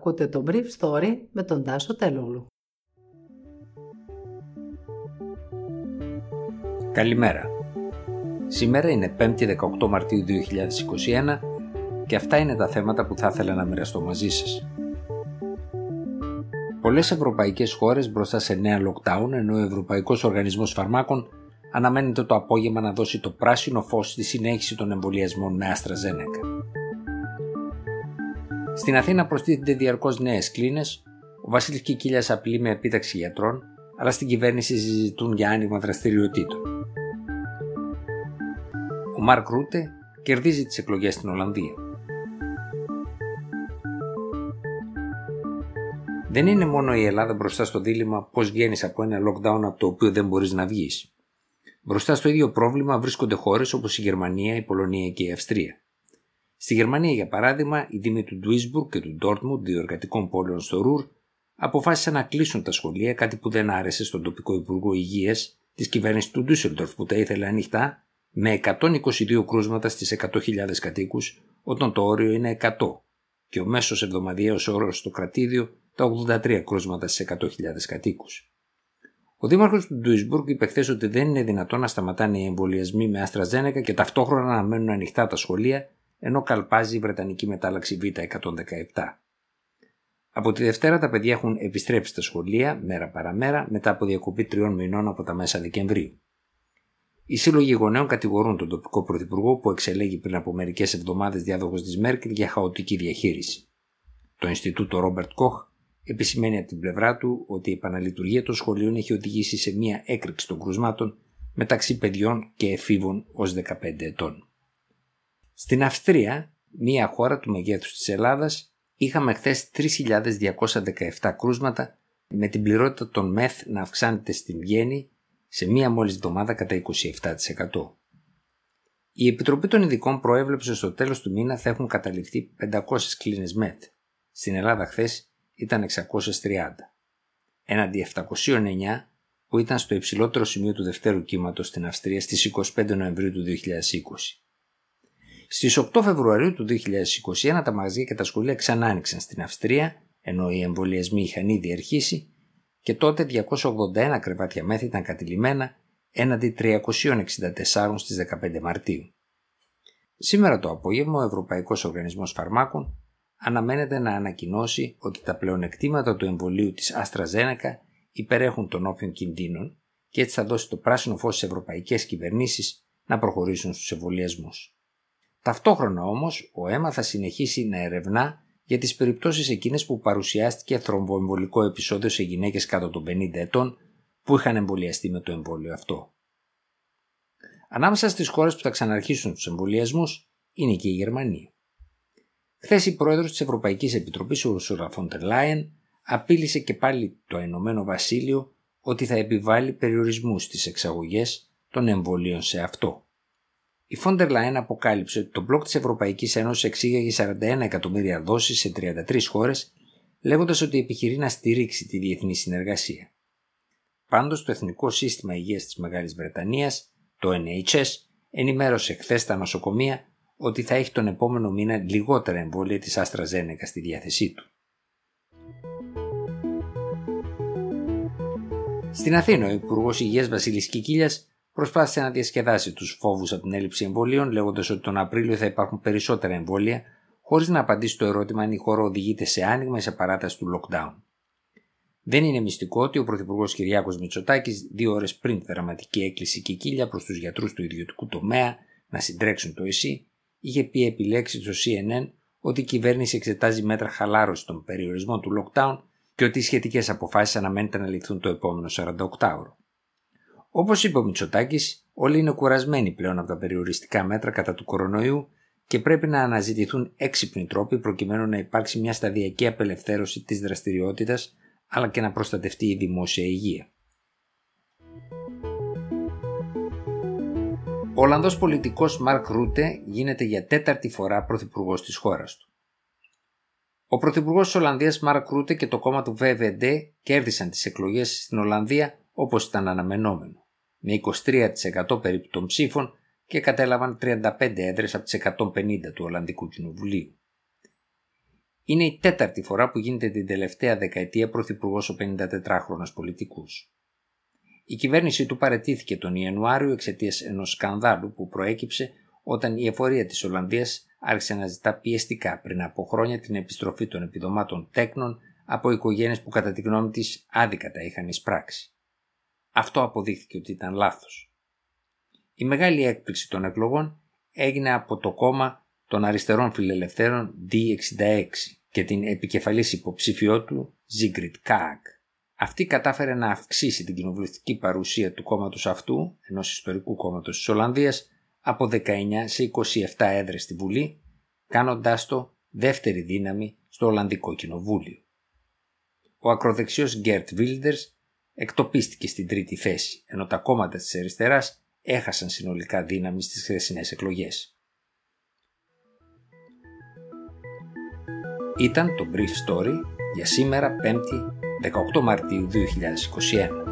Ακούτε το Brief Story με τον Τάσο Τελούλου. Καλημέρα. Σήμερα είναι 5η 18 Μαρτίου 2021 και αυτά είναι τα θέματα που θα ήθελα να μοιραστώ μαζί σας. Πολλές ευρωπαϊκές χώρες μπροστά σε νέα lockdown ενώ ο Ευρωπαϊκός Οργανισμός Φαρμάκων αναμένεται το απόγευμα να δώσει το πράσινο φως στη συνέχιση των εμβολιασμών με AstraZeneca. Στην Αθήνα προστίθενται διαρκώς νέες κλίνες, ο Βασίλης Κικίλια απειλεί με επίταξη γιατρών, αλλά στην κυβέρνηση συζητούν για άνοιγμα δραστηριοτήτων. Ο Μαρκ Ρούτε κερδίζει τις εκλογές στην Ολλανδία. Δεν είναι μόνο η Ελλάδα μπροστά στο δίλημα πώς βγαίνεις από ένα lockdown από το οποίο δεν μπορείς να βγεις. Μπροστά στο ίδιο πρόβλημα βρίσκονται χώρες όπως η Γερμανία, η Πολωνία και η Αυστρία. Στη Γερμανία, για παράδειγμα, οι δήμοι του Ντουίσμπουργκ και του Ντόρτμουντ, δύο εργατικών πόλεων στο Ρουρ, αποφάσισαν να κλείσουν τα σχολεία, κάτι που δεν άρεσε στον τοπικό Υπουργό Υγείας της κυβέρνησης του Ντούσελντορφ που τα ήθελε ανοιχτά, με 122 κρούσματα στις 100.000 κατοίκους, όταν το όριο είναι 100, και ο μέσος εβδομαδιαίος όρος στο κρατήδιο τα 83 κρούσματα στις 100.000 κατοίκους. Ο Δήμαρχος του Ντουισμπουργκ είπε χθες ότι δεν είναι δυνατόν να σταματάνε οι εμβολιασμοί με Αστραζένεκα και ταυτόχρονα να μένουν ανοιχτά τα σχολεία ενώ καλπάζει η Βρετανική μετάλλαξη Β117. Από τη Δευτέρα τα παιδιά έχουν επιστρέψει στα σχολεία μέρα παραμέρα μετά από διακοπή τριών μηνών από τα μέσα Δεκεμβρίου. Οι σύλλογοι γονέων κατηγορούν τον τοπικό πρωθυπουργό που εξελέγει πριν από μερικές εβδομάδες διάδοχος της Μέρκελ για χαοτική διαχείριση. Το Ινστιτούτο Ρόμπερτ Κοχ επισημαίνει από την πλευρά του ότι η επαναλειτουργία των σχολείων έχει οδηγήσει σε μια έκρηξη των κρουσμάτων μεταξύ παιδιών και εφήβων ως 15 ετών. Στην Αυστρία, μία χώρα του μεγέθους της Ελλάδας, είχαμε χθες 3.217 κρούσματα με την πληρότητα των ΜΕΘ να αυξάνεται στην Βιέννη σε μία μόλις εβδομάδα κατά 27%. Η Επιτροπή των Ειδικών προέβλεψε στο τέλος του μήνα θα έχουν καταληφθεί 500 κλίνες ΜΕΘ. Στην Ελλάδα χθες ήταν 630. Έναντι 709 που ήταν στο υψηλότερο σημείο του δευτέρου κύματος στην Αυστρία στις 25 Νοεμβρίου του 2020. Στις 8 Φεβρουαρίου του 2021 τα μαγαζιά και τα σχολεία ξανά άνοιξαν στην Αυστρία, ενώ οι εμβολιασμοί είχαν ήδη αρχίσει και τότε 281 κρεβάτια μέθη ήταν κατηλημένα έναντι 364 στις 15 Μαρτίου. Σήμερα το απόγευμα ο Ευρωπαϊκός Οργανισμός Φαρμάκων αναμένεται να ανακοινώσει ότι τα πλεονεκτήματα του εμβολίου της AstraZeneca υπερέχουν των όποιων κινδύνων και έτσι θα δώσει το πράσινο φως στις ευρωπαϊκές κυβερνήσεις να προχωρήσουν στους εμβολιασμούς. Ταυτόχρονα όμως ο αίμα θα συνεχίσει να ερευνά για τις περιπτώσεις εκείνες που παρουσιάστηκε θρομβοεμβολικό επεισόδιο σε γυναίκες κάτω των 50 ετών που είχαν εμβολιαστεί με το εμβόλιο αυτό. Ανάμεσα στις χώρες που θα ξαναρχίσουν τους εμβολιασμούς είναι και η Γερμανία. Χθες η πρόεδρος της Ευρωπαϊκής Επιτροπής, ο Ursula von der απείλησε και πάλι το Ηνωμένο Βασίλειο ότι θα επιβάλλει περιορισμούς στις εξαγωγές των εμβολίων σε αυτό. Η Φόντερ Λάιν αποκάλυψε ότι το μπλοκ της Ευρωπαϊκής Ένωσης εξήγαγε 41 εκατομμύρια δόσεις σε 33 χώρες, λέγοντας ότι επιχειρεί να στηρίξει τη διεθνή συνεργασία. Πάντως, το Εθνικό Σύστημα Υγείας της Μεγάλης Βρετανίας, το NHS, ενημέρωσε χθες στα νοσοκομεία ότι θα έχει τον επόμενο μήνα λιγότερα εμβόλια της AstraZeneca στη διάθεσή του. Στην Αθήνα, ο Υπουργός Υγείας Βασίλης Κικίλιας προσπάθησε να διασκεδάσει τους φόβους από την έλλειψη εμβολίων, λέγοντας ότι τον Απρίλιο θα υπάρχουν περισσότερα εμβόλια, χωρίς να απαντήσει το ερώτημα αν η χώρα οδηγείται σε άνοιγμα ή σε παράταση του lockdown. Δεν είναι μυστικό ότι ο Πρωθυπουργός Κυριάκος Μητσοτάκης, δύο ώρες πριν τη δραματική έκκληση και κύλια προς τους γιατρούς του ιδιωτικού τομέα να συντρέξουν το ΕΣΥ, είχε πει επιλέξει στο CNN ότι η κυβέρνηση εξετάζει μέτρα χαλάρωσης των περιορισμών του lockdown και ότι οι σχετικές αποφάσεις αναμένεται να ληφθούν το επόμενο 48ωρο. Όπως είπε ο Μητσοτάκης, όλοι είναι κουρασμένοι πλέον από τα περιοριστικά μέτρα κατά του κορονοϊού και πρέπει να αναζητηθούν έξυπνοι τρόποι προκειμένου να υπάρξει μια σταδιακή απελευθέρωση της δραστηριότητας αλλά και να προστατευτεί η δημόσια υγεία. Ο Ολλανδός πολιτικός Μαρκ Ρούτε γίνεται για τέταρτη φορά πρωθυπουργός της χώρας του. Ο πρωθυπουργός της Ολλανδίας Μαρκ Ρούτε και το κόμμα του VVD κέρδισαν τις εκλογές στην Ολλανδία όπως ήταν αναμενόμενο, με 23% περίπου των ψήφων και κατέλαβαν 35 έδρες από τις 150 του Ολλανδικού Κοινοβουλίου. Είναι η τέταρτη φορά που γίνεται την τελευταία δεκαετία πρωθυπουργός ο 54χρονο πολιτικού. Η κυβέρνηση του παρετήθηκε τον Ιανουάριο εξαιτίας ενός σκανδάλου που προέκυψε όταν η εφορία της Ολλανδίας άρχισε να ζητά πιεστικά πριν από χρόνια την επιστροφή των επιδομάτων τέκνων από οικογένειες που κατά τη γνώμη της άδικα τα είχαν εισπράξει. Αυτό αποδείχθηκε ότι ήταν λάθος. Η μεγάλη έκπληξη των εκλογών έγινε από το κόμμα των αριστερών φιλελευθέρων D66 και την επικεφαλής υποψήφιό του Ζίγκριτ Κάκ. Αυτή κατάφερε να αυξήσει την κοινοβουλευτική παρουσία του κόμματος αυτού, ενός ιστορικού κόμματος της Ολλανδίας, από 19 σε 27 έδρες στη Βουλή, κάνοντάς το δεύτερη δύναμη στο Ολλανδικό Κοινοβούλιο. Ο ακροδεξιός Γκέρτ Βίλντερς εκτοπίστηκε στην τρίτη θέση, ενώ τα κόμματα της αριστεράς έχασαν συνολικά δύναμη στις χθεσινές εκλογές. Ήταν το Brief Story για σήμερα 5η 18 Μαρτίου 2021.